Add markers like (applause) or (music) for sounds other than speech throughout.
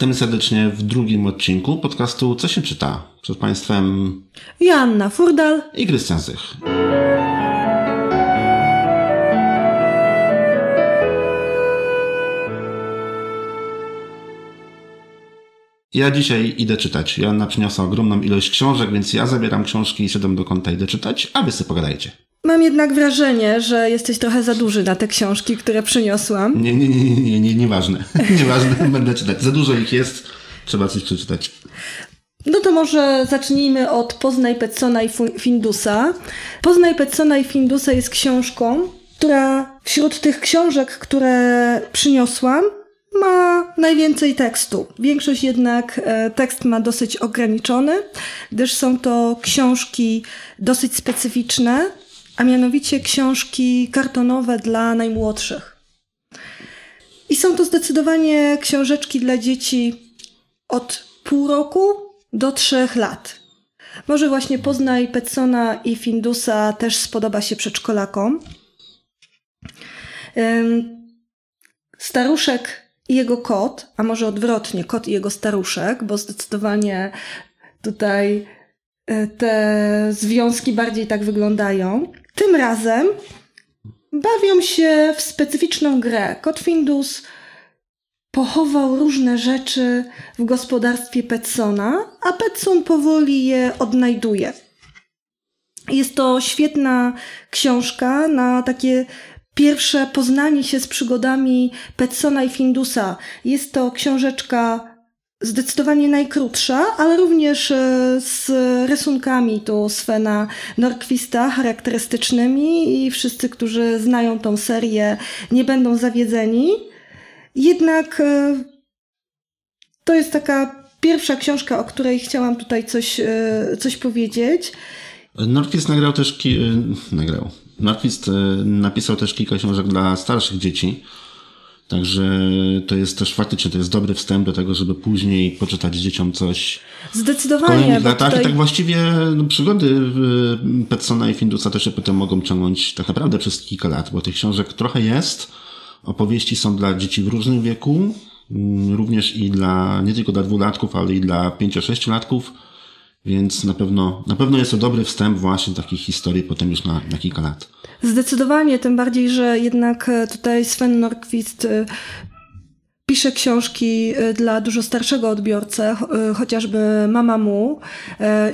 Witamy serdecznie w drugim odcinku podcastu Co się czyta? Przed Państwem Joanna Furdal i Krystian Zych. Ja dzisiaj idę czytać. Joanna przyniosła ogromną ilość książek, więc ja zabieram książki i siadam do kąta, idę czytać, a wy sobie pogadajcie. Mam jednak wrażenie, że jesteś trochę za duży na te książki, które przyniosłam. Nie, nie, nie, nie, nie, nie nieważne. (laughs) nieważne, (laughs) będę czytać. Za dużo ich jest, trzeba coś przeczytać. No to może zacznijmy od Poznaj Petsona i Findusa. Poznaj Petsona i Findusa jest książką, która wśród tych książek, które przyniosłam, ma najwięcej tekstu. Większość jednak e, tekst ma dosyć ograniczony, gdyż są to książki dosyć specyficzne, a mianowicie książki kartonowe dla najmłodszych. I są to zdecydowanie książeczki dla dzieci od pół roku do trzech lat. Może właśnie Poznaj Petsona i Findusa też spodoba się przedszkolakom. Staruszek i jego kot, a może odwrotnie, kot i jego staruszek, bo zdecydowanie tutaj te związki bardziej tak wyglądają. Tym razem bawią się w specyficzną grę. Kot Findus pochował różne rzeczy w gospodarstwie Petsona, a Petson powoli je odnajduje. Jest to świetna książka na takie pierwsze poznanie się z przygodami Petsona i Findusa. Jest to książeczka zdecydowanie najkrótsza, ale również e, z rysunkami tu Svena Norquista charakterystycznymi i wszyscy, którzy znają tą serię nie będą zawiedzeni. Jednak e, to jest taka pierwsza książka, o której chciałam tutaj coś, e, coś powiedzieć. Norquist nagrał też, ki- nagrał, Norquist napisał też kilka książek dla starszych dzieci. Także to jest też faktycznie to jest dobry wstęp do tego, żeby później poczytać dzieciom coś. Zdecydowanie. W latach tutaj... i tak właściwie no, przygody Petsona i Findusa też się potem mogą ciągnąć tak naprawdę przez kilka lat, bo tych książek trochę jest. Opowieści są dla dzieci w różnym wieku, mm, również i dla, nie tylko dla dwulatków, ale i dla pięcio-sześciolatków. Więc na pewno, na pewno jest to dobry wstęp właśnie takich historii potem już na, na kilka lat. Zdecydowanie, tym bardziej, że jednak e, tutaj Sven Norquist e, pisze książki e, dla dużo starszego odbiorcę, chociażby Mama Mu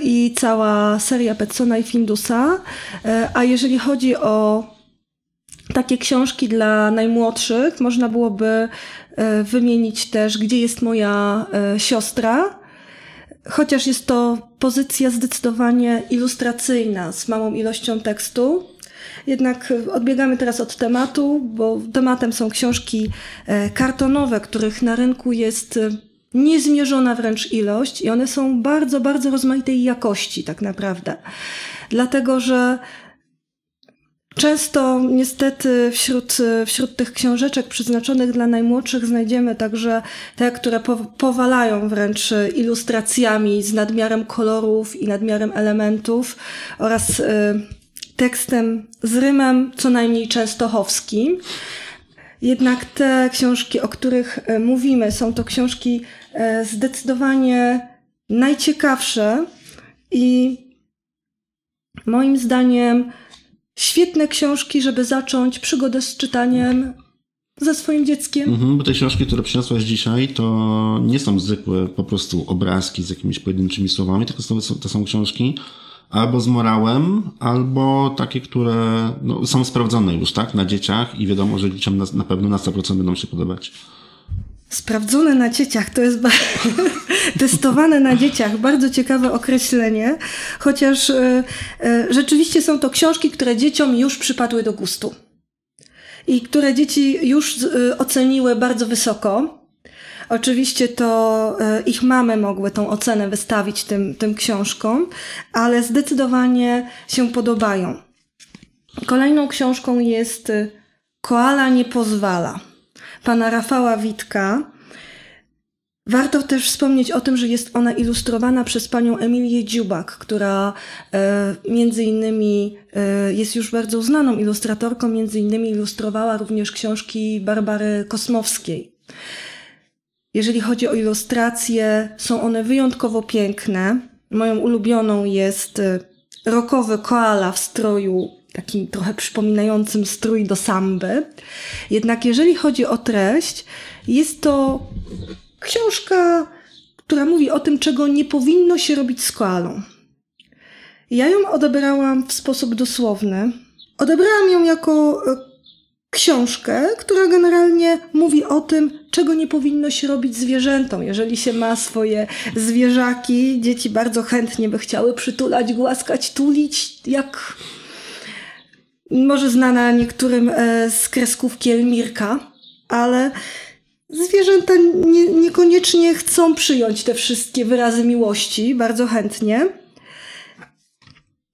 i cała seria Petsona i Findusa. A jeżeli chodzi o takie książki dla najmłodszych, można byłoby wymienić też Gdzie jest moja siostra, chociaż jest to pozycja zdecydowanie ilustracyjna z małą ilością tekstu. Jednak odbiegamy teraz od tematu, bo tematem są książki e, kartonowe, których na rynku jest e, niezmierzona wręcz ilość i one są bardzo, bardzo rozmaitej jakości tak naprawdę. Dlatego, że Często niestety wśród, wśród tych książeczek przeznaczonych dla najmłodszych znajdziemy także te, które powalają wręcz ilustracjami z nadmiarem kolorów i nadmiarem elementów oraz y, tekstem z rymem co najmniej częstochowskim. Jednak te książki, o których y, mówimy, są to książki y, zdecydowanie najciekawsze i moim zdaniem świetne książki, żeby zacząć przygodę z czytaniem ze swoim dzieckiem. Mhm, bo te książki, które przyniosłaś dzisiaj, to nie są zwykłe po prostu obrazki z jakimiś pojedynczymi słowami, tylko to są, to są książki albo z morałem, albo takie, które no, są sprawdzone już, tak, na dzieciach i wiadomo, że dzieciom na, na pewno na 100% będą się podobać. Sprawdzone na dzieciach to jest (laughs) testowane na dzieciach, bardzo ciekawe określenie, chociaż y, y, rzeczywiście są to książki, które dzieciom już przypadły do gustu i które dzieci już y, oceniły bardzo wysoko. Oczywiście to ich mamy mogły tą ocenę wystawić tym, tym książkom, ale zdecydowanie się podobają. Kolejną książką jest Koala nie pozwala pana Rafała Witka. Warto też wspomnieć o tym, że jest ona ilustrowana przez panią Emilię Dziubak, która e, między innymi e, jest już bardzo znaną ilustratorką, między innymi ilustrowała również książki Barbary Kosmowskiej. Jeżeli chodzi o ilustracje, są one wyjątkowo piękne. Moją ulubioną jest y, rokowy koala w stroju takim trochę przypominającym strój do samby. Jednak jeżeli chodzi o treść, jest to książka, która mówi o tym, czego nie powinno się robić z koalą. Ja ją odebrałam w sposób dosłowny. Odebrałam ją jako e, książkę, która generalnie mówi o tym, czego nie powinno się robić zwierzętom. Jeżeli się ma swoje zwierzaki, dzieci bardzo chętnie by chciały przytulać, głaskać, tulić, jak może znana niektórym e, z kreskówki Elmirka, ale zwierzęta nie, niekoniecznie chcą przyjąć te wszystkie wyrazy miłości, bardzo chętnie.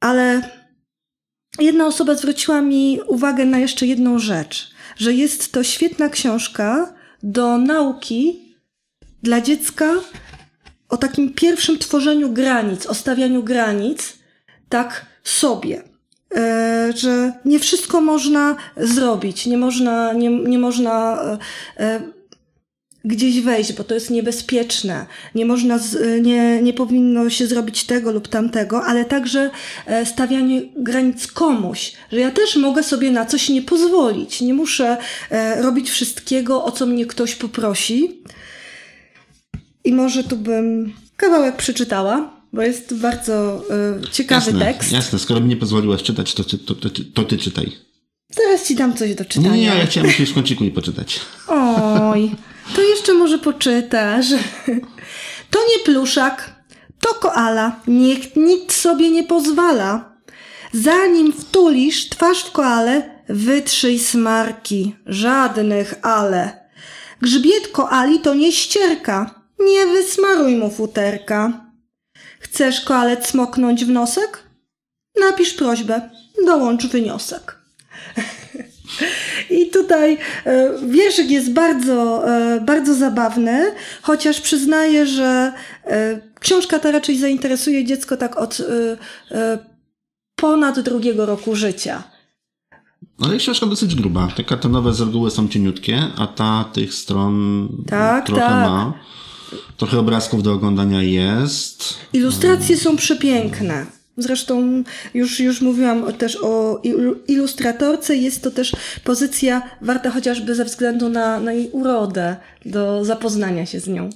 Ale jedna osoba zwróciła mi uwagę na jeszcze jedną rzecz, że jest to świetna książka do nauki dla dziecka o takim pierwszym tworzeniu granic, o stawianiu granic, tak sobie. E, że nie wszystko można zrobić, nie można, nie, nie można e, e, gdzieś wejść, bo to jest niebezpieczne. Nie można, z, nie, nie powinno się zrobić tego lub tamtego, ale także stawianie granic komuś, że ja też mogę sobie na coś nie pozwolić. Nie muszę robić wszystkiego, o co mnie ktoś poprosi. I może tu bym kawałek przeczytała bo jest bardzo y, ciekawy jasne, tekst. Jasne, skoro mi nie pozwoliłaś czytać, to, to, to, to ty czytaj. Zaraz ci dam coś do czytania. Nie, nie, ja chciałem jakiegoś kąciku i poczytać. Oj, (laughs) to jeszcze może poczytasz. (laughs) To nie pluszak, to koala. Niech nic sobie nie pozwala. Zanim wtulisz twarz w koale, wytrzyj smarki. Żadnych ale. Grzbiet koali to nie ścierka. Nie wysmaruj mu futerka. Chcesz koalet smoknąć w nosek? Napisz prośbę, dołącz wyniosek. I tutaj e, wierszyk jest bardzo, e, bardzo zabawny, chociaż przyznaję, że e, książka ta raczej zainteresuje dziecko tak od ponad drugiego roku życia. Ale książka dosyć gruba. Te kartonowe z reguły są cieniutkie, a ta tych stron tak, trochę tak. ma. Trochę obrazków do oglądania jest. Ilustracje są przepiękne. Zresztą już, już mówiłam też o ilustratorce. Jest to też pozycja warta chociażby ze względu na, na jej urodę, do zapoznania się z nią.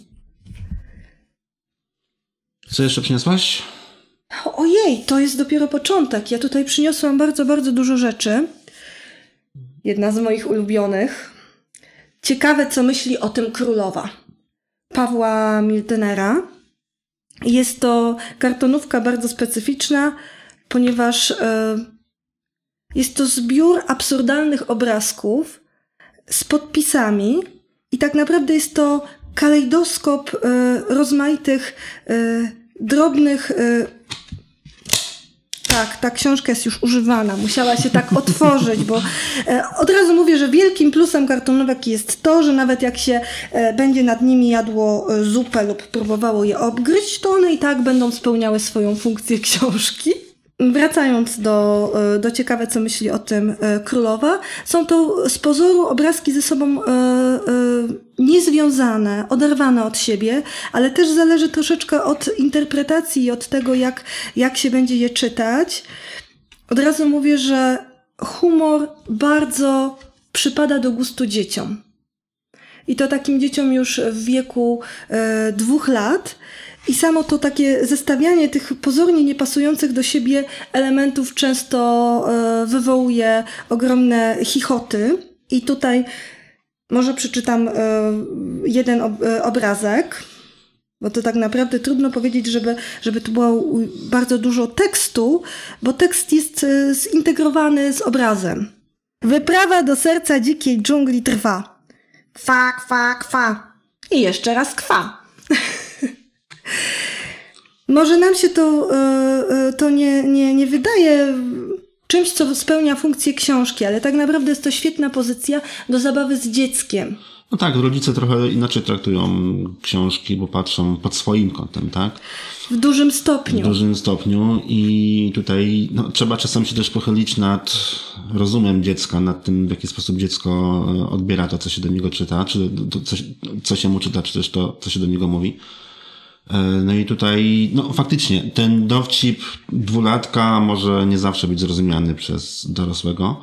Co jeszcze przyniosłaś? Ojej, to jest dopiero początek. Ja tutaj przyniosłam bardzo, bardzo dużo rzeczy. Jedna z moich ulubionych. Ciekawe, co myśli o tym królowa. Pawła Miltenera. Jest to kartonówka bardzo specyficzna, ponieważ e, jest to zbiór absurdalnych obrazków z podpisami i tak naprawdę jest to kalejdoskop e, rozmaitych e, drobnych tak, ta książka jest już używana, musiała się tak otworzyć, bo e, od razu mówię, że wielkim plusem kartonówek jest to, że nawet jak się e, będzie nad nimi jadło e, zupę lub próbowało je obgryźć, to one i tak będą spełniały swoją funkcję książki. Wracając do, e, do ciekawe, co myśli o tym e, królowa, są to z pozoru obrazki ze sobą e, niezwiązane, oderwane od siebie, ale też zależy troszeczkę od interpretacji i od tego, jak, jak się będzie je czytać. Od razu mówię, że humor bardzo przypada do gustu dzieciom. I to takim dzieciom już w wieku dwóch lat. I samo to takie zestawianie tych pozornie niepasujących do siebie elementów często e, wywołuje ogromne chichoty. I tutaj może przeczytam e, jeden e, obrazek, bo to tak naprawdę trudno powiedzieć, żeby, żeby tu było bardzo dużo tekstu, bo tekst jest zintegrowany z obrazem. Wyprawa do serca dzikiej dżungli trwa. Kwa, kwa, kwa. I jeszcze raz kwa. (laughs) Może nam się to, e, e, to nie, nie, nie wydaje czymś, co spełnia funkcję książki, ale tak naprawdę jest to świetna pozycja do zabawy z dzieckiem. No tak, rodzice trochę inaczej traktują książki, bo patrzą pod swoim kątem, tak? W dużym stopniu. W dużym stopniu i tutaj no, trzeba czasem się też pochylić nad rozumem dziecka, nad tym, w jaki sposób dziecko e, odbiera to, co się do niego czyta, czy to, co, co się mu czyta, czy też to, co się do niego mówi. E, no i tutaj, no faktycznie, ten dowcip dwulatka może nie zawsze być zrozumiany przez dorosłego.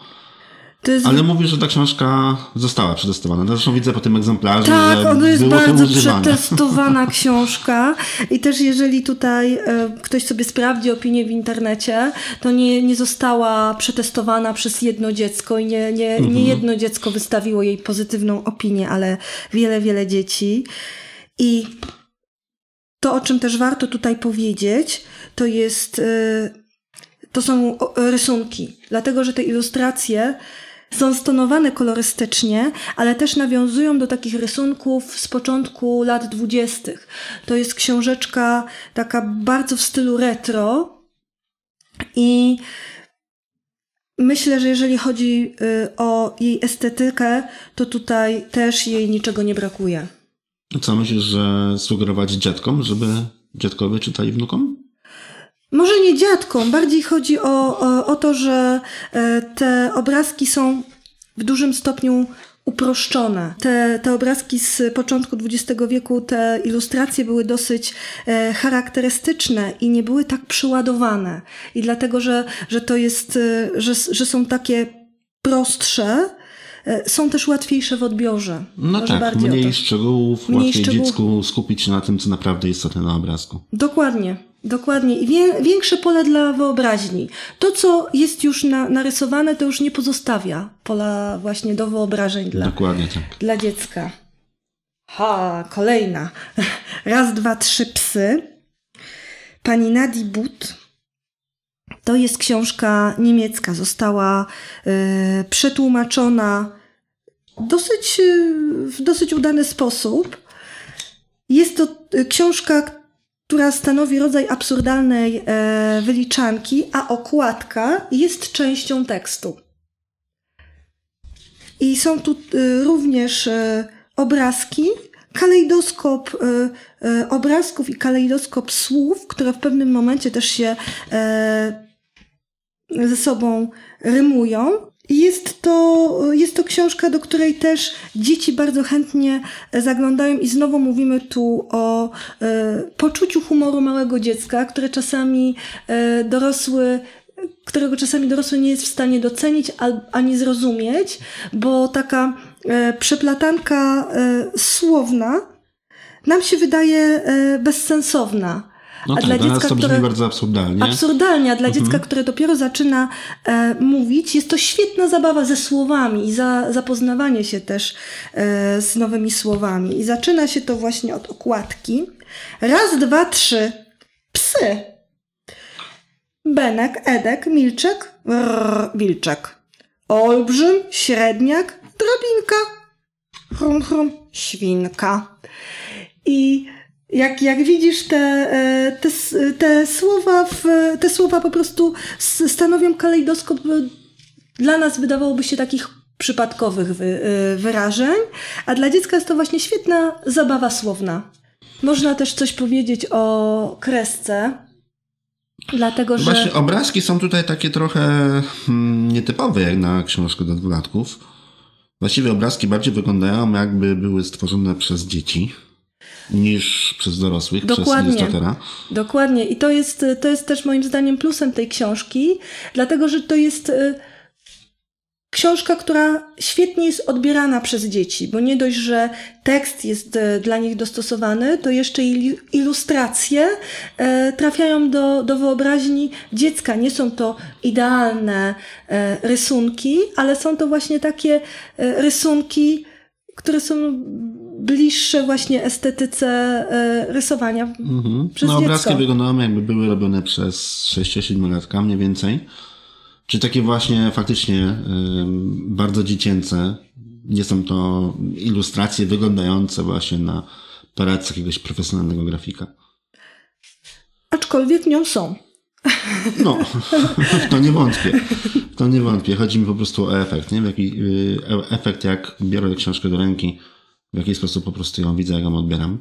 Jest... Ale mówisz, że ta książka została przetestowana. Zresztą widzę po tym egzemplarzu, tak, że ono jest bardzo przetestowana (laughs) książka i też jeżeli tutaj e, ktoś sobie sprawdzi opinię w internecie, to nie, nie została przetestowana przez jedno dziecko i nie, nie, Mhm. nie jedno dziecko wystawiło jej pozytywną opinię, ale wiele, wiele dzieci. I to, o czym też warto tutaj powiedzieć, to jest, e, to są o, rysunki, dlatego że te ilustracje są stonowane kolorystycznie, ale też nawiązują do takich rysunków z początku lat dwudziestych. To jest książeczka taka bardzo w stylu retro i myślę, że jeżeli chodzi y, o jej estetykę, to tutaj też jej niczego nie brakuje. Co myślisz, że sugerować dziadkom, żeby dziadkowie czytali wnukom? Może nie dziadkom, bardziej chodzi o, o, o to, że e, te obrazki są w dużym stopniu uproszczone. Te, te obrazki z początku XX wieku, te ilustracje były dosyć e, charakterystyczne i nie były tak przyładowane. I dlatego, że, że to jest, e, że, że są takie prostsze, są też łatwiejsze w odbiorze. No Może tak, mniej szczegółów, Mniej łatwiej szczegółów. dziecku skupić się na tym, co naprawdę istotne na obrazku. Dokładnie, dokładnie. I wie, większe pole dla wyobraźni. To, co jest już na, narysowane, to już nie pozostawia pola właśnie do wyobrażeń dla, Dokładnie tak. dla dziecka. Ha, kolejna. (laughs) Raz, dwa, trzy psy. Pani Nadi But. To jest książka niemiecka. Została e, przetłumaczona dosyć, e, w dosyć udany sposób. Jest to e, książka, która stanowi rodzaj absurdalnej e, wyliczanki, a okładka jest częścią tekstu. I są tu również obrazki, kalejdoskop obrazków i kalejdoskop słów, które w pewnym momencie też się e, ze sobą rymują. Jest to, jest to książka, do której też dzieci bardzo chętnie zaglądają, i znowu mówimy tu o e, poczuciu humoru małego dziecka, które czasami e, dorosły którego czasami dorosły nie jest w stanie docenić ani zrozumieć, bo taka e, przeplatanka e, słowna nam się wydaje e, bezsensowna. No A tak, dla nas dziecka, to brzmi które- bardzo absurdalnie. Absurdalnie, a dla Mhm. dziecka, które dopiero zaczyna e, mówić, jest to świetna zabawa ze słowami i za, zapoznawanie się też e, z nowymi słowami. I zaczyna się to właśnie od okładki. Raz, dwa, trzy. Psy. Benek, Edek, Milczek, rrr, Wilczek. Olbrzym, Średniak, Drabinka. Chrum, chrum, Świnka. I jak, jak widzisz, te, e, te, te, słowa w, te słowa po prostu stanowią kalejdoskop e, dla nas wydawałoby się takich przypadkowych wy, e, wyrażeń, a dla dziecka jest to właśnie świetna zabawa słowna. Można też coś powiedzieć o kresce, dlatego że... Właśnie obrazki są tutaj takie trochę hmm, nietypowe jak na książkę do dwulatków. Właściwie obrazki bardziej wyglądają jakby były stworzone przez dzieci niż przez dorosłych, Dokładnie. przez ilustratera. Dokładnie. I to jest, to jest też moim zdaniem plusem tej książki, dlatego że to jest y, książka, która świetnie jest odbierana przez dzieci, bo nie dość, że tekst jest y, dla nich dostosowany, to jeszcze ilustracje y, trafiają do, do wyobraźni dziecka. Nie są to idealne rysunki, ale są to właśnie takie rysunki, które są bliższe właśnie estetyce y, rysowania Mhm. Przez no, obrazki dziecko. wyglądają jakby były robione przez 6-7 latka mniej więcej. Czy takie właśnie faktycznie bardzo dziecięce. Nie są to ilustracje wyglądające właśnie na paradce jakiegoś profesjonalnego grafika. Aczkolwiek nią są. No, w (laughs) to nie wątpię. To nie wątpię. Chodzi mi po prostu o efekt, nie? Jaki, y, e- efekt, jak biorę książkę do ręki, w jaki sposób po prostu ją widzę, jak ją odbieram.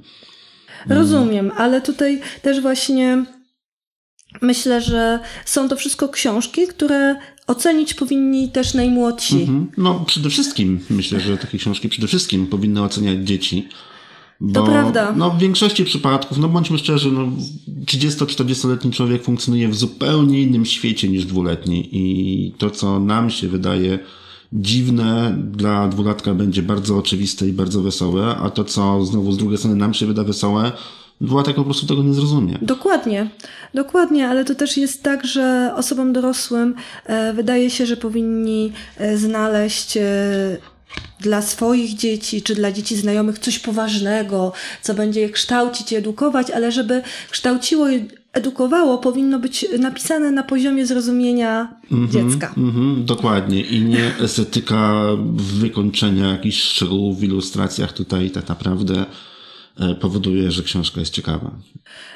Rozumiem, ale tutaj też właśnie myślę, że są to wszystko książki, które ocenić powinni też najmłodsi. Mhm. No, przede wszystkim myślę, że takie książki przede wszystkim powinny oceniać dzieci. Bo, To prawda. No, w większości przypadków, no bądźmy szczerzy, no, 30-40-letni człowiek funkcjonuje w zupełnie innym świecie niż dwuletni i to, co nam się wydaje dziwne, dla dwulatka będzie bardzo oczywiste i bardzo wesołe, a to, co znowu z drugiej strony nam się wyda wesołe, dwulatek po prostu tego nie zrozumie. Dokładnie, dokładnie, ale to też jest tak, że osobom dorosłym e, wydaje się, że powinni e, znaleźć e, dla swoich dzieci czy dla dzieci znajomych coś poważnego, co będzie je kształcić i edukować, ale żeby kształciło i edukowało, powinno być napisane na poziomie zrozumienia dziecka. Mhm, dokładnie. I nie estetyka wykończenia jakichś szczegółów w ilustracjach tutaj tak naprawdę e, powoduje, że książka jest ciekawa.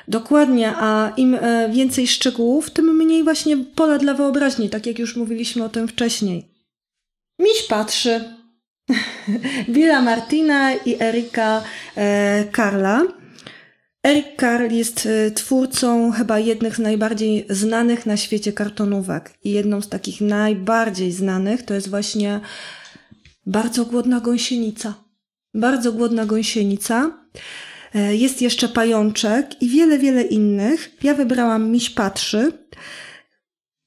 Dokładnie, a im e, więcej szczegółów, tym mniej właśnie pola dla wyobraźni, tak jak już mówiliśmy o tym wcześniej. Miś patrzy. (laughs) Billa Martina i Erika e, Karla. Erik Karl jest e, twórcą chyba jednych z najbardziej znanych na świecie kartonówek. I jedną z takich najbardziej znanych to jest właśnie Bardzo głodna gąsienica. Bardzo głodna gąsienica. E, Jest jeszcze pajączek i wiele, wiele innych. Ja wybrałam Miś Patrzy.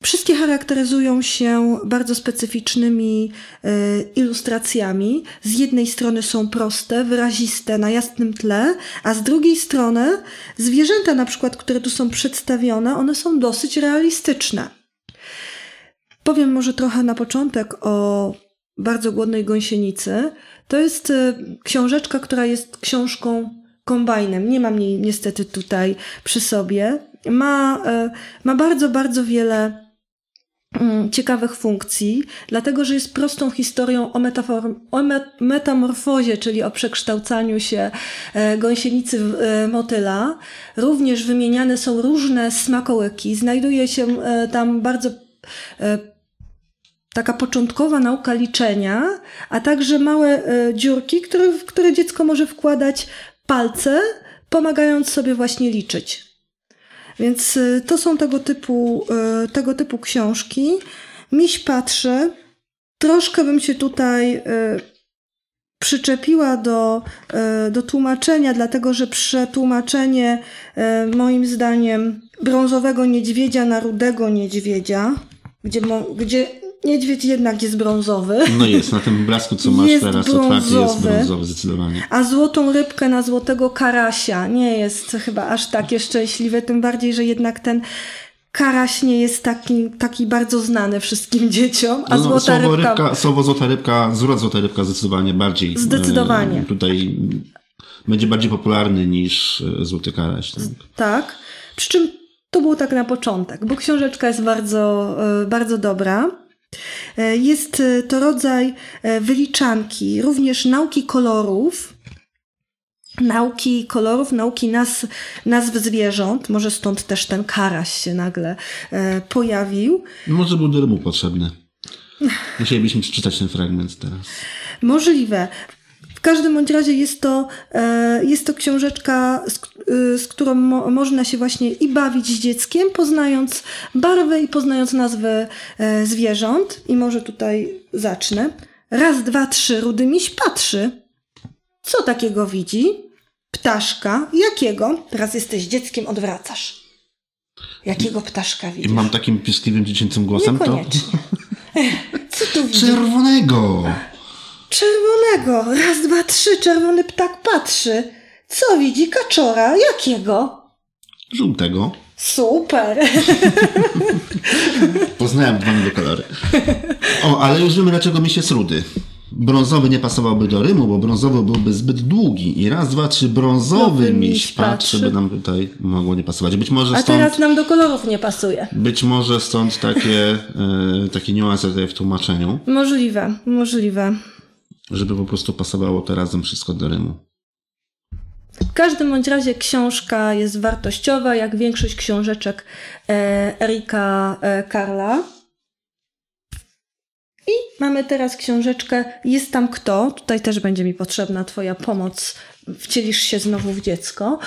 Wszystkie charakteryzują się bardzo specyficznymi e, ilustracjami. Z jednej strony są proste, wyraziste, na jasnym tle, a z drugiej strony zwierzęta, na przykład, które tu są przedstawione, one są dosyć realistyczne. Powiem może trochę na początek o bardzo głodnej gąsienicy. To jest e, książeczka, która jest książką kombajnem. Nie mam jej niestety tutaj przy sobie. Ma, e, ma bardzo, bardzo wiele ciekawych funkcji, dlatego że jest prostą historią o, metafor- o me- metamorfozie, czyli o przekształcaniu się e, gąsienicy w e, motyla. Również wymieniane są różne smakołyki. Znajduje się e, tam bardzo taka początkowa nauka liczenia, a także małe dziurki, które, w które dziecko może wkładać palce, pomagając sobie właśnie liczyć. Więc e, to są tego typu, e, tego typu książki. Miś patrzy. Troszkę bym się tutaj e, przyczepiła do, do tłumaczenia, dlatego że przetłumaczenie moim zdaniem brązowego niedźwiedzia na rudego niedźwiedzia, gdzie, gdzie niedźwiedź jednak jest brązowy, No jest, na tym blasku, co masz Jest teraz otwarty, jest brązowy. brązowy zdecydowanie. a złotą rybkę na złotego karasia nie jest chyba aż takie szczęśliwe, tym bardziej, że jednak ten karaś nie jest taki, taki bardzo znany wszystkim dzieciom, a No, złota słowo rybka... rybka, słowo złota rybka, zwrot złota rybka zdecydowanie bardziej. e, Zdecydowanie. tutaj będzie bardziej popularny niż e, złoty karaś. Tak? Tak. Przy czym to było tak na początek, bo książeczka jest bardzo, e, bardzo dobra. E, Jest e, to rodzaj e, wyliczanki, również nauki kolorów. Nauki kolorów, nauki nazw, nazw zwierząt. Może stąd też ten karaś się nagle e, pojawił. Może był do rymu potrzebny. Musielibyśmy przeczytać ten fragment teraz. Możliwe. W każdym bądź razie jest to, e, jest to książeczka, z, y, z którą mo, można się właśnie i bawić z dzieckiem, poznając barwy i poznając nazwy e, zwierząt. I może tutaj zacznę. Raz, dwa, trzy, rudy miś patrzy. Co takiego widzi? Ptaszka. Jakiego? Teraz jesteś dzieckiem, odwracasz. Jakiego ptaszka I widzisz? mam takim piskliwym dziecięcym głosem, to. (laughs) Co tu widzisz? czerwonego! Czerwonego. Raz, dwa, trzy. Czerwony ptak patrzy. Co widzi? Kaczora. Jakiego? Żółtego. Super. (laughs) Poznałem dwa nowe kolory. O, ale już wiemy, dlaczego mi się rudy. Brązowy nie pasowałby do rymu, bo brązowy byłby zbyt długi. I raz, dwa, trzy, brązowy Nowy miś patrzy, by nam tutaj mogło nie pasować. Być może A stąd, teraz nam do kolorów nie pasuje. być może stąd takie, e, takie niuanse tutaj w tłumaczeniu, Możliwe, możliwe. Żeby po prostu pasowało to razem wszystko do rymu. W każdym bądź razie książka jest wartościowa, jak większość książeczek e, Erika e, Karla. I mamy teraz książeczkę Jest tam kto. Tutaj też będzie mi potrzebna Twoja pomoc. Wcielisz się znowu w dziecko.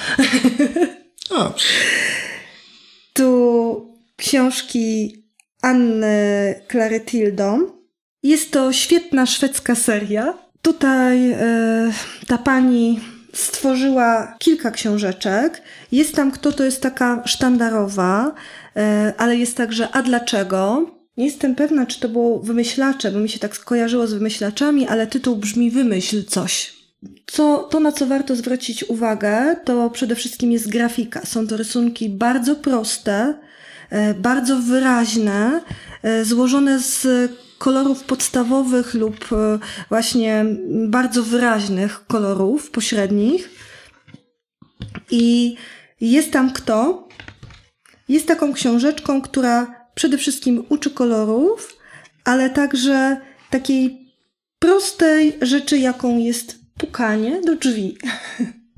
Dobrze. Tu książki Anny Claretildą. Jest to świetna szwedzka seria. Tutaj e, ta pani stworzyła kilka książeczek. Jest tam kto to jest taka sztandarowa, e, ale jest także A dlaczego? Nie jestem pewna, czy to było wymyślacze, bo mi się tak skojarzyło z wymyślaczami, ale tytuł brzmi Wymyśl coś. Co, to, na co warto zwrócić uwagę, to przede wszystkim jest grafika. Są to rysunki bardzo proste, e, bardzo wyraźne, złożone z kolorów podstawowych lub e, właśnie bardzo wyraźnych kolorów pośrednich. I jest tam kto? Jest taką książeczką, która przede wszystkim uczy kolorów, ale także takiej prostej rzeczy, jaką jest pukanie do drzwi.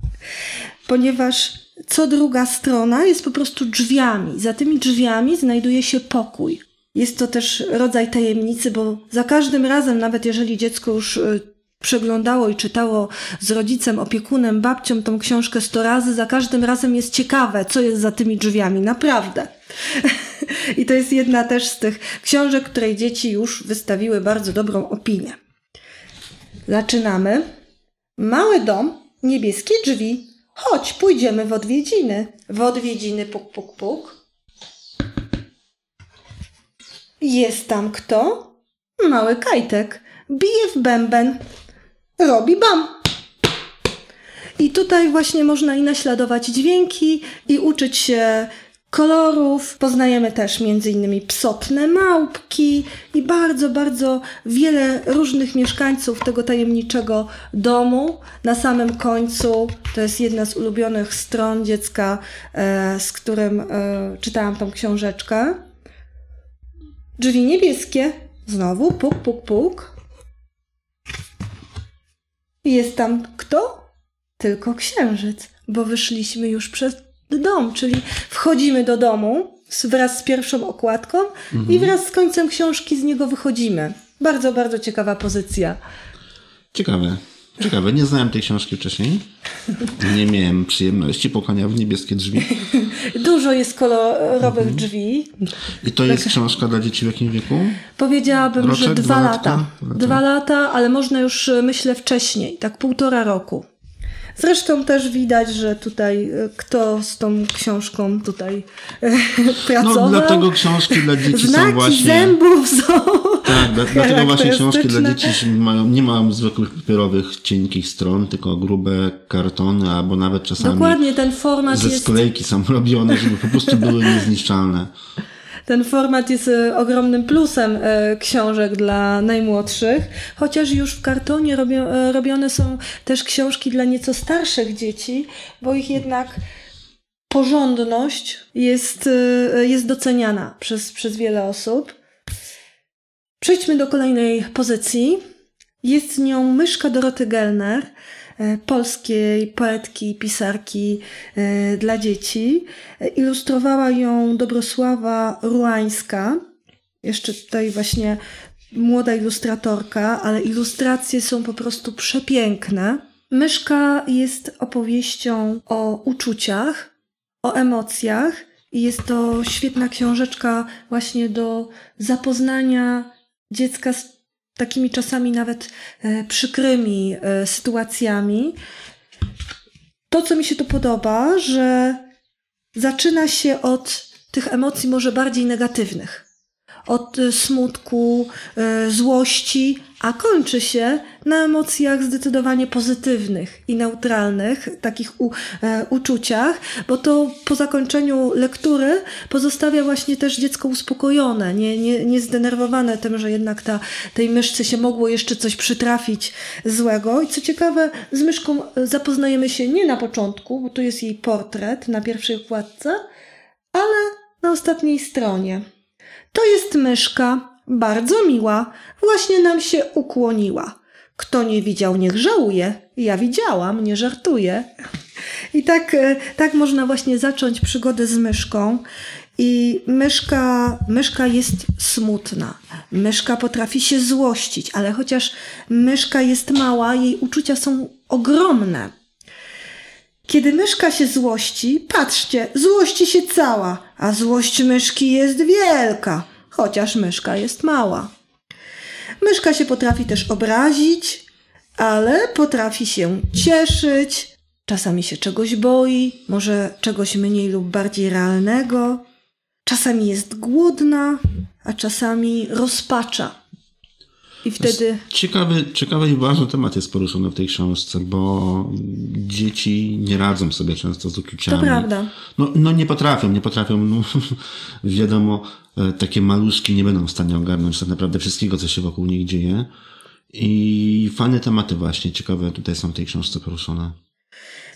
(laughs) Ponieważ co druga strona jest po prostu drzwiami. Za tymi drzwiami znajduje się pokój. Jest to też rodzaj tajemnicy, bo za każdym razem, nawet jeżeli dziecko już y, przeglądało i czytało z rodzicem, opiekunem, babcią tą książkę sto razy, za każdym razem jest ciekawe, co jest za tymi drzwiami. Naprawdę. (laughs) I to jest jedna też z tych książek, której dzieci już wystawiły bardzo dobrą opinię. Zaczynamy. Mały dom, niebieskie drzwi. Chodź, pójdziemy w odwiedziny. W odwiedziny, puk, puk, puk. Jest tam kto? Mały kajtek. Bije w bęben. Robi bam. I tutaj właśnie można i naśladować dźwięki, i uczyć się kolorów. Poznajemy też m.in. psotne małpki i bardzo, bardzo wiele różnych mieszkańców tego tajemniczego domu. Na samym końcu to jest jedna z ulubionych stron dziecka, e, z którym e, czytałam tą książeczkę. Drzwi niebieskie. Znowu puk, puk, puk. Jest tam kto? Tylko księżyc, bo wyszliśmy już przez dom, czyli wchodzimy do domu wraz z pierwszą okładką mhm. i wraz z końcem książki z niego wychodzimy. Bardzo, bardzo ciekawa pozycja. Ciekawe. Ciekawe, nie znałem tej książki wcześniej. Nie miałem przyjemności pukania w niebieskie drzwi. Dużo jest kolorowych mhm. drzwi. I to jest tak. książka dla dzieci w jakim wieku? Powiedziałabym, Roczek, że dwa, dwa lata. lata. Dwa lata, ale można już myślę wcześniej, tak półtora roku. Zresztą też widać, że tutaj e, kto z tą książką tutaj e, (laughs) pracował. No dlatego książki dla dzieci Znaki są właśnie... zębów są Tak, dlatego właśnie książki dla dzieci mają, nie mają zwykłych papierowych, cienkich stron, tylko grube kartony, albo nawet czasami Dokładnie, ten format ze sklejki jest... są robione, żeby po prostu były niezniszczalne. Ten format jest e, ogromnym plusem e, książek dla najmłodszych, chociaż już w kartonie e, robione są też książki dla nieco starszych dzieci, bo ich jednak porządność jest, jest doceniana przez, przez wiele osób. Przejdźmy do kolejnej pozycji. Jest nią myszka Doroty Gellner. E, polskiej poetki, pisarki e, dla dzieci. Ilustrowała ją Dobrosława Ruańska. Jeszcze tutaj właśnie młoda ilustratorka, ale ilustracje są po prostu przepiękne. Myszka jest opowieścią o uczuciach, o emocjach i jest to świetna książeczka właśnie do zapoznania dziecka z takimi czasami nawet e, przykrymi e, sytuacjami. To, co mi się tu podoba, że zaczyna się od tych emocji może bardziej negatywnych od e, smutku, złości, a kończy się na emocjach zdecydowanie pozytywnych i neutralnych, takich u, e, uczuciach, bo to po zakończeniu lektury pozostawia właśnie też dziecko uspokojone, nie, nie, nie zdenerwowane tym, że jednak ta, tej myszce się mogło jeszcze coś przytrafić złego. I co ciekawe, z myszką zapoznajemy się nie na początku, bo tu jest jej portret na pierwszej okładce, ale na ostatniej stronie. To jest myszka, bardzo miła, właśnie nam się ukłoniła. Kto nie widział, niech żałuje. Ja widziałam, nie żartuję. I tak, e, tak można właśnie zacząć przygodę z myszką. I myszka, myszka jest smutna. Myszka potrafi się złościć, ale chociaż myszka jest mała, jej uczucia są ogromne. Kiedy myszka się złości, patrzcie, złości się cała, a złość myszki jest wielka, chociaż myszka jest mała. Myszka się potrafi też obrazić, ale potrafi się cieszyć, czasami się czegoś boi, może czegoś mniej lub bardziej realnego. Czasami jest głodna, a czasami rozpacza. I wtedy. Ciekawy, ciekawy i ważny temat jest poruszony w tej książce, bo dzieci nie radzą sobie często z uczuciami. To prawda. No, no nie potrafią, nie potrafią. No, (laughs) wiadomo, takie maluszki nie będą w stanie ogarnąć tak naprawdę wszystkiego, co się wokół nich dzieje. I fajne tematy właśnie, ciekawe tutaj są w tej książce poruszone.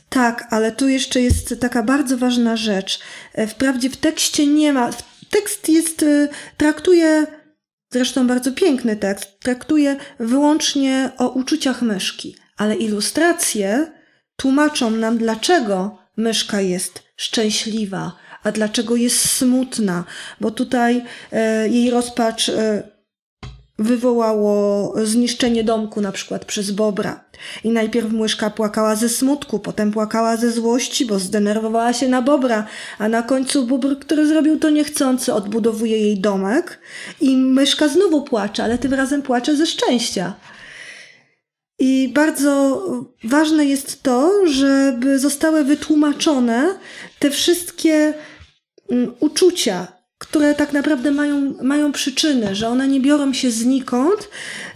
Tak, ale tu jeszcze jest taka bardzo ważna rzecz. E, wprawdzie w tekście nie ma. Tekst jest, e, traktuje, zresztą bardzo piękny tekst, traktuje wyłącznie o uczuciach myszki, ale ilustracje tłumaczą nam, dlaczego myszka jest szczęśliwa, a dlaczego jest smutna, bo tutaj e, jej rozpacz e, wywołało zniszczenie domku na przykład przez bobra. I najpierw myszka płakała ze smutku, potem płakała ze złości, bo zdenerwowała się na bobra, a na końcu bóbr, który zrobił to niechcący, odbudowuje jej domek i myszka znowu płacze, ale tym razem płacze ze szczęścia. I bardzo ważne jest to, żeby zostały wytłumaczone te wszystkie mm, uczucia, które tak naprawdę mają, mają przyczyny, że one nie biorą się znikąd,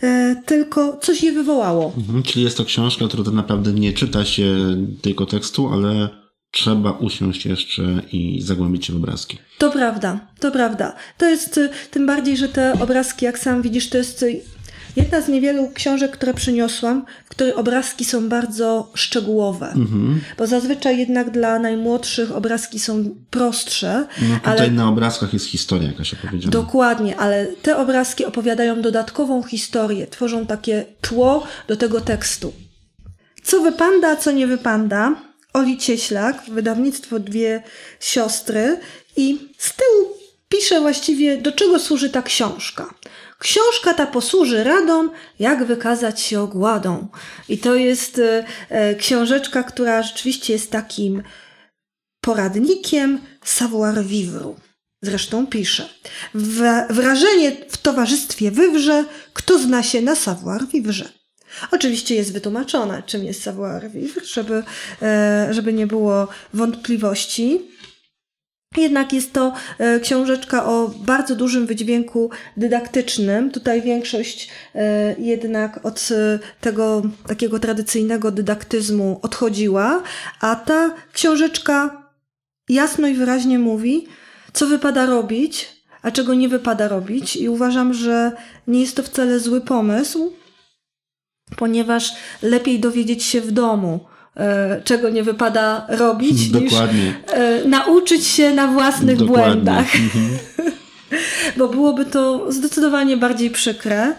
e, tylko coś je wywołało. Mhm, czyli jest to książka, która tak naprawdę nie czyta się tylko tekstu, ale trzeba usiąść jeszcze i zagłębić się w obrazki. To prawda, to prawda. To jest y, tym bardziej, że te obrazki, jak sam widzisz, to jest y, Jedna z niewielu książek, które przyniosłam, w której obrazki są bardzo szczegółowe. Mhm. Bo zazwyczaj jednak dla najmłodszych obrazki są prostsze. No tutaj ale... na obrazkach jest historia jakaś opowiedziana. Dokładnie, ale te obrazki opowiadają dodatkową historię, tworzą takie tło do tego tekstu. Co wypanda, co nie wypanda? Oli Cieślak, wydawnictwo Dwie Siostry i z tyłu pisze właściwie, do czego służy ta książka. Książka ta posłuży radom, jak wykazać się ogładą. I to jest e, e, książeczka, która rzeczywiście jest takim poradnikiem savoir vivre. Zresztą pisze. Wrażenie w towarzystwie wywrze, kto zna się na savoir vivre. Oczywiście jest wytłumaczone, czym jest savoir vivre, żeby, e, żeby nie było wątpliwości. Jednak jest to e, książeczka o bardzo dużym wydźwięku dydaktycznym. Tutaj większość e, jednak od e, tego takiego tradycyjnego dydaktyzmu odchodziła, a ta książeczka jasno i wyraźnie mówi, co wypada robić, a czego nie wypada robić. I uważam, że nie jest to wcale zły pomysł, ponieważ lepiej dowiedzieć się w domu czego nie wypada robić, Dokładnie. niż e, nauczyć się na własnych Dokładnie. błędach. Mhm. (laughs) Bo byłoby to zdecydowanie bardziej przykre.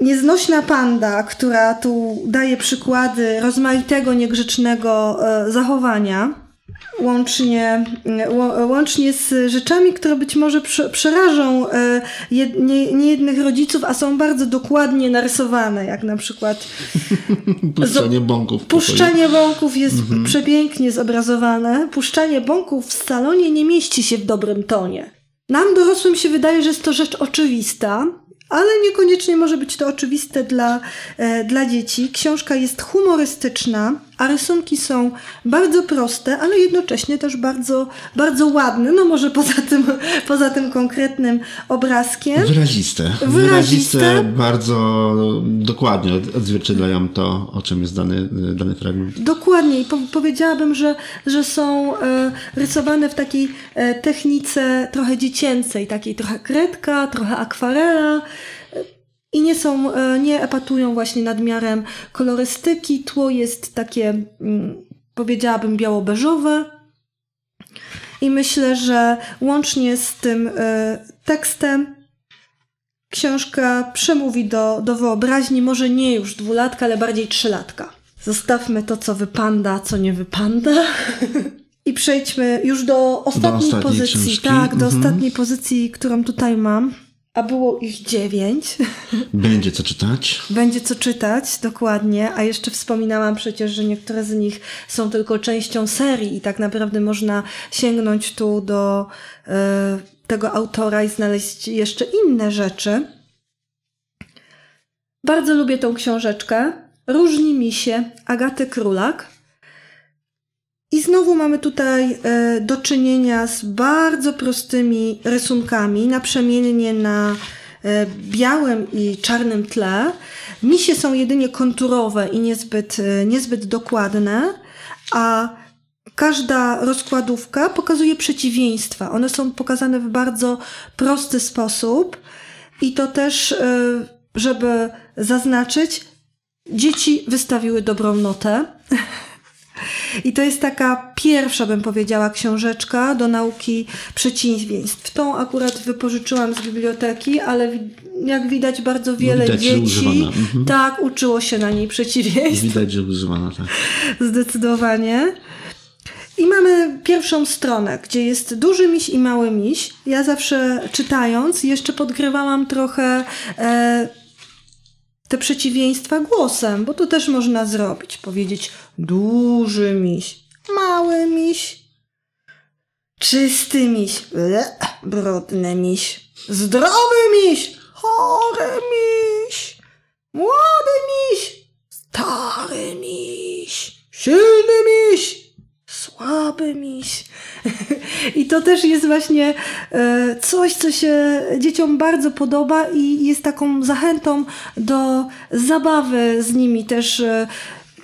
Nieznośna panda, która tu daje przykłady rozmaitego niegrzecznego e, zachowania, łącznie, łącznie z rzeczami, które być może przerażą e, niejednych rodziców, a są bardzo dokładnie narysowane, jak na przykład (laughs) puszczanie bąków. Puszczanie bąków jest mhm. przepięknie zobrazowane. Puszczanie bąków w salonie nie mieści się w dobrym tonie. Nam dorosłym się wydaje, że jest to rzecz oczywista, ale niekoniecznie może być to oczywiste dla, e, dla dzieci. Książka jest humorystyczna, a rysunki są bardzo proste, ale jednocześnie też bardzo, bardzo ładne. No może poza tym, (laughs) poza tym konkretnym obrazkiem. Wyraziste. Wyraziste. Wyraziste bardzo dokładnie odzwierciedlają to, o czym jest dany, dany fragment. Dokładnie. I po, powiedziałabym, że, że są e, rysowane w takiej e, technice trochę dziecięcej, takiej trochę kredka, trochę akwarela i nie są, e, nie epatują właśnie nadmiarem kolorystyki. Tło jest takie, mm, powiedziałabym, biało-beżowe. I myślę, że łącznie z tym e, tekstem książka przemówi do, do wyobraźni, może nie już dwulatka, ale bardziej trzylatka. Zostawmy to, co wypanda, co nie wypanda. (laughs) I przejdźmy już do ostatniej, Do ostatniej pozycji. książki. Tak, do Mhm. ostatniej pozycji, którą tutaj mam. A było ich dziewięć. Będzie co czytać. (laughs) Będzie co czytać, dokładnie. A jeszcze wspominałam przecież, że niektóre z nich są tylko częścią serii i tak naprawdę można sięgnąć tu do e, tego autora i znaleźć jeszcze inne rzeczy. Bardzo lubię tą książeczkę. Różni mi się Agaty Królak. I znowu mamy tutaj e, do czynienia z bardzo prostymi rysunkami, naprzemiennie na e, białym i czarnym tle. Misie są jedynie konturowe i niezbyt, e, niezbyt dokładne, a każda rozkładówka pokazuje przeciwieństwa. One są pokazane w bardzo prosty sposób i to też, żeby zaznaczyć, dzieci wystawiły dobrą notę. I to jest taka pierwsza, bym powiedziała, książeczka do nauki przeciwieństw. Tą akurat wypożyczyłam z biblioteki, ale jak widać bardzo wiele widać, dzieci. Mhm. tak uczyło się na niej przeciwieństw. Widać, że używana, tak. (laughs) Zdecydowanie. I mamy pierwszą stronę, gdzie jest duży miś i mały miś. Ja zawsze czytając jeszcze podgrywałam trochę e, te przeciwieństwa głosem, bo to też można zrobić. Powiedzieć duży miś, mały miś, czysty miś, ble, brudny miś, zdrowy miś, chory miś, młody miś, stary miś, silny miś, słaby miś. (laughs) I to też jest właśnie e, coś, co się dzieciom bardzo podoba i jest taką zachętą do zabawy z nimi też. e,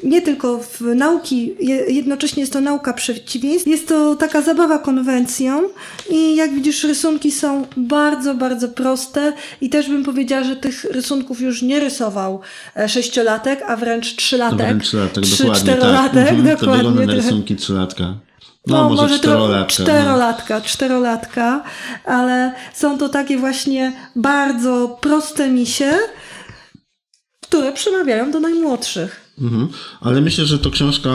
Nie tylko w nauki, je- jednocześnie jest to nauka przeciwieństw, jest to taka zabawa konwencją i jak widzisz rysunki są bardzo, bardzo proste i też bym powiedziała, że tych rysunków już nie rysował e, sześciolatek, a wręcz trzylatek. Wręcz trzylatek, Trzy- dokładnie. czterolatek, tak. Mhm, To dokładnie. wygląda na rysunki trzylatka. No, może, tro- czterolatka. no. czterolatka, czterolatka, ale są to takie właśnie bardzo proste misie, które przemawiają do najmłodszych. Mhm. Ale myślę, że to książka,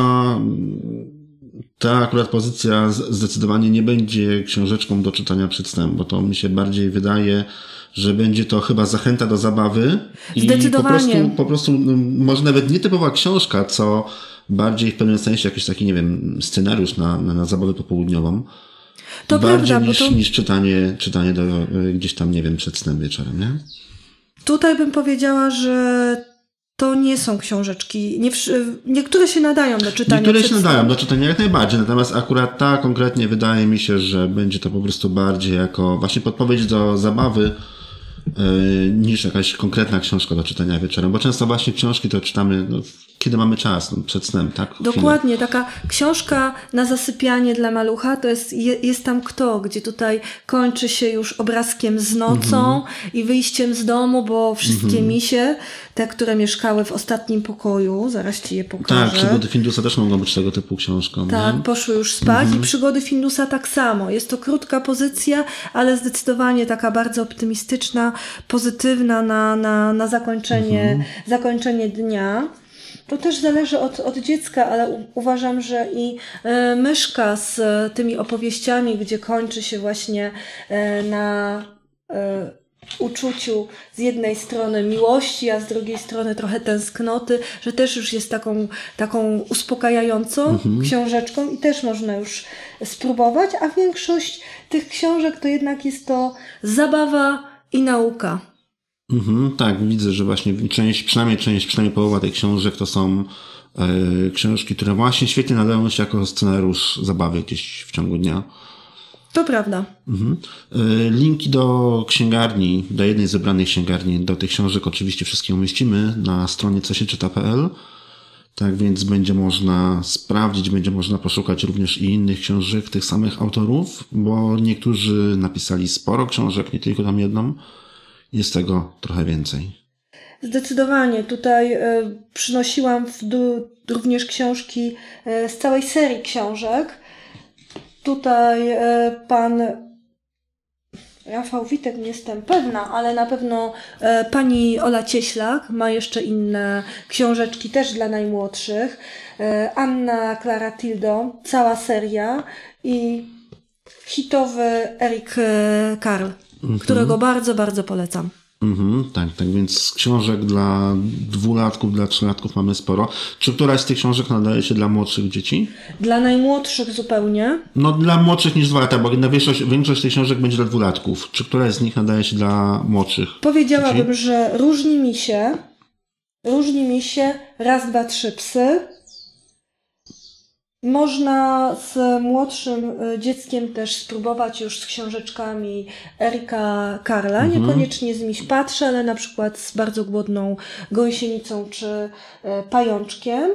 ta akurat pozycja zdecydowanie nie będzie książeczką do czytania przedstęp, bo to mi się bardziej wydaje, że będzie to chyba zachęta do zabawy. I po prostu, po prostu może nawet nie typowa książka, co bardziej w pewnym sensie jakiś taki, nie wiem, scenariusz na, na, na zabawę popołudniową. To bardziej prawda, bo niż, to niż czytanie, czytanie do, y, gdzieś tam, nie wiem, przed snem wieczorem, nie? tutaj bym powiedziała, że to nie są książeczki. Nie, niektóre się nadają do czytania. Niektóre się nadają do czytania jak najbardziej, natomiast akurat ta konkretnie wydaje mi się, że będzie to po prostu bardziej jako właśnie podpowiedź do zabawy niż jakaś konkretna książka do czytania wieczorem, bo często właśnie książki to czytamy no, kiedy mamy czas, no, przed snem, tak? Chwilę. Dokładnie, taka książka na zasypianie dla malucha to jest je, jest tam kto, gdzie tutaj kończy się już obrazkiem z nocą Mhm. i wyjściem z domu, bo wszystkie misie, te, które mieszkały w ostatnim pokoju, zaraz ci je pokażę. Tak, przygody Findusa też mogą być tego typu książką. Tak, nie? poszły już spać Mhm. i przygody Findusa tak samo. Jest to krótka pozycja, ale zdecydowanie taka bardzo optymistyczna, pozytywna na, na, na zakończenie, Mhm. zakończenie dnia. To też zależy od, od dziecka, ale u, uważam, że i e, myszka z e, tymi opowieściami, gdzie kończy się właśnie e, na uczuciu z jednej strony miłości, a z drugiej strony trochę tęsknoty, że też już jest taką, taką uspokajającą książeczką i też można już spróbować, a większość tych książek to jednak jest to zabawa i nauka. Mhm, tak, widzę, że właśnie część, przynajmniej część, przynajmniej połowa tych książek to są e, książki, które właśnie świetnie nadają się jako scenariusz zabawy gdzieś w ciągu dnia. To prawda. Mhm. E, Linki do księgarni, do jednej z wybranych księgarni, do tych książek oczywiście wszystkie umieścimy na stronie co się czyta.pl. Tak więc będzie można sprawdzić, będzie można poszukać również i innych książek tych samych autorów, bo niektórzy napisali sporo książek, nie tylko tam jedną. Jest tego trochę więcej. Zdecydowanie. Tutaj e, przynosiłam również książki e, z całej serii książek. Tutaj e, pan Rafał Witek nie jestem pewna, ale na pewno e, pani Ola Cieślak ma jeszcze inne książeczki też dla najmłodszych. E, Anna Klara Tildo, cała seria i hitowy Erik e, Karl, którego bardzo, bardzo polecam. Mhm, tak, tak, więc książek dla dwulatków, dla trzylatków mamy sporo. Czy któraś z tych książek nadaje się dla młodszych dzieci? Dla najmłodszych zupełnie. No dla młodszych niż dwa lata, bo na większość, większość tych książek będzie dla dwulatków. Czy któraś z nich nadaje się dla młodszych? Powiedziałabym, że różni mi się, różni mi się raz, dwa, trzy psy. Można z młodszym y, dzieckiem też spróbować już z książeczkami Erika Karla, niekoniecznie z Miś Patrzę, ale na przykład z bardzo głodną gąsienicą czy y, pajączkiem.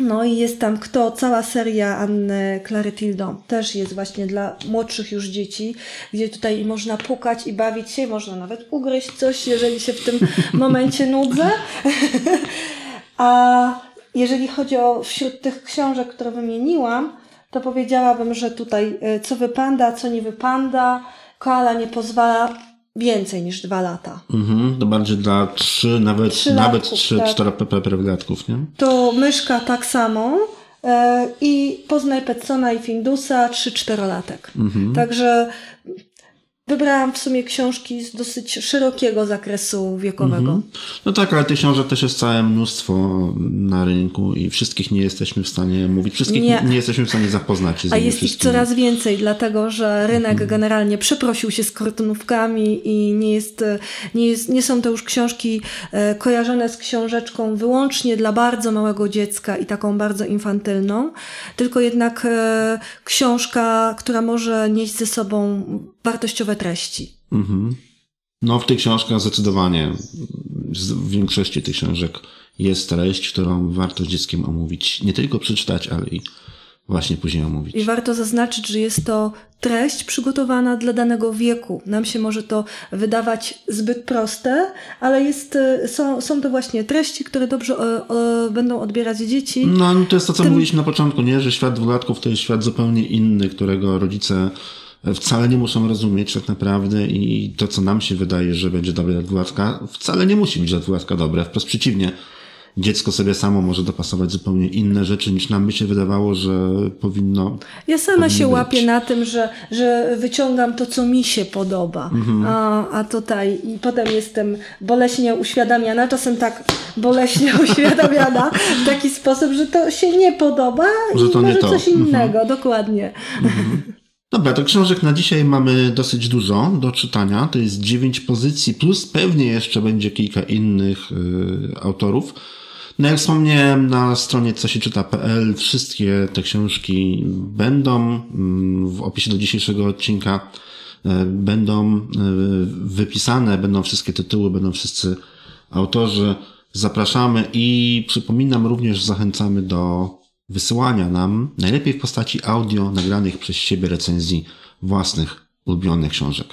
No i jest tam kto, cała seria Anny Clary Tildo też jest właśnie dla młodszych już dzieci, gdzie tutaj można pukać i bawić się, można nawet ugryźć coś, jeżeli się w tym (laughs) momencie nudzę. (laughs) A jeżeli chodzi o wśród tych książek, które wymieniłam, to powiedziałabym, że tutaj y, co wypanda, co nie wypanda, koala nie pozwala więcej niż dwa lata. Mhm, to bardziej dla trzy, nawet, Trzylatków, nawet trzy, tak. czterolatków, nie? To myszka tak samo e, i poznaj Petsona i Findusa, 3-4-latek. Także wybrałam w sumie książki z dosyć szerokiego zakresu wiekowego. No tak, ale tych książek też jest całe mnóstwo na rynku i wszystkich nie jesteśmy w stanie mówić, wszystkich nie, Nie. jesteśmy w stanie zapoznać się z A jest ich coraz więcej, dlatego że rynek generalnie przeprosił się z kartonówkami i nie, jest, nie, jest, nie są to już książki e, kojarzone z książeczką wyłącznie dla bardzo małego dziecka i taką bardzo infantylną, tylko jednak e, książka, która może nieść ze sobą wartościowe treści. Mhm. No w tych książkach zdecydowanie, w większości tych książek jest treść, którą warto z dzieckiem omówić. Nie tylko przeczytać, ale i właśnie później omówić. I warto zaznaczyć, że jest to treść przygotowana dla danego wieku. Nam się może to wydawać zbyt proste, ale jest, e, są, są to właśnie treści, które dobrze e, e, będą odbierać dzieci. No, no to jest to, co Tym- mówiliśmy na początku, nie? Że świat dwulatków to jest świat zupełnie inny, którego rodzice wcale nie muszą rozumieć tak naprawdę i to, co nam się wydaje, że będzie dobre dla dwulatka, wcale nie musi być dla dwulatka dobre. Wprost przeciwnie. Dziecko sobie samo może dopasować zupełnie inne rzeczy, niż nam by się wydawało, że powinno. Ja sama się być. łapię na tym, że, że wyciągam to, co mi się podoba. Mhm. A, a tutaj i potem jestem boleśnie uświadamiana, czasem tak boleśnie (laughs) uświadamiana w taki sposób, że to się nie podoba Że i może coś innego, dokładnie. Dobra, to książek na dzisiaj mamy dosyć dużo do czytania. To jest dziewięć pozycji, plus pewnie jeszcze będzie kilka innych y, autorów. No jak wspomniałem, na stronie co się czyta.pl wszystkie te książki będą mm, w opisie do dzisiejszego odcinka y, będą y, wypisane, będą wszystkie tytuły, będą wszyscy autorzy. Zapraszamy i przypominam również, zachęcamy do wysyłania nam, najlepiej w postaci audio, nagranych przez siebie recenzji własnych ulubionych książek.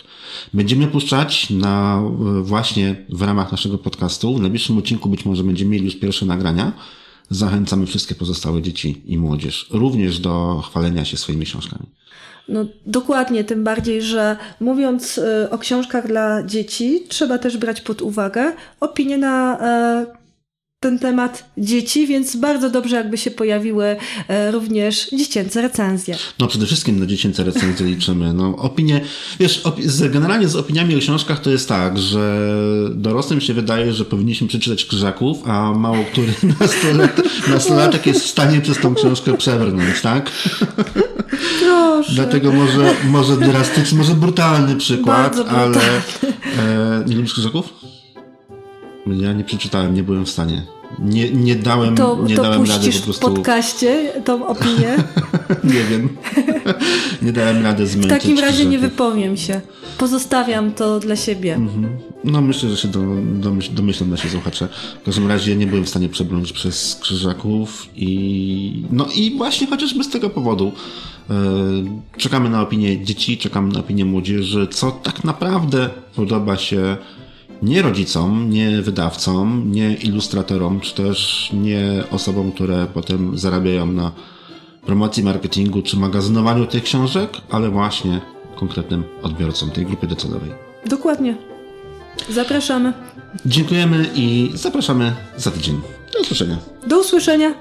Będziemy puszczać na, e, właśnie w ramach naszego podcastu. W najbliższym odcinku być może będziemy mieli już pierwsze nagrania. Zachęcamy wszystkie pozostałe dzieci i młodzież również do chwalenia się swoimi książkami. No dokładnie, tym bardziej, że mówiąc y, o książkach dla dzieci, trzeba też brać pod uwagę opinie na e, ten temat dzieci, więc bardzo dobrze jakby się pojawiły e, również dziecięce recenzje. No przede wszystkim na dziecięce recenzje liczymy. No opinie, wiesz, opi- generalnie z opiniami o książkach to jest tak, że dorosłym się wydaje, że powinniśmy przeczytać Krzyżaków, a mało który (laughs) nastolat, nastolatek jest w stanie przez tą książkę przebrnąć, tak? Proszę. Dlatego może, może drastyczny, może brutalny przykład, Bardzo ale brutalny. e, nie lubisz Krzyżaków? Ja nie przeczytałem, nie byłem w stanie. Nie, nie dałem, To, nie to dałem rady po w prostu. podcaście tą opinię. (laughs) Nie wiem. nie dałem rady W zmęczyć. takim razie nie wypowiem się. Pozostawiam to dla siebie. No myślę, że się do, domyśl, domyślą nasi słuchacze. W każdym razie nie byłem w stanie przebrnąć przez krzyżaków i no i właśnie chociażby z tego powodu e, czekamy na opinię dzieci, czekamy na opinię młodzieży, co tak naprawdę podoba się nie rodzicom, nie wydawcom, nie ilustratorom, czy też nie osobom, które potem zarabiają na promocji, marketingu czy magazynowaniu tych książek, ale właśnie konkretnym odbiorcom tej grupy docelowej. Dokładnie. Zapraszamy. Dziękujemy i zapraszamy za tydzień. Do usłyszenia. Do usłyszenia.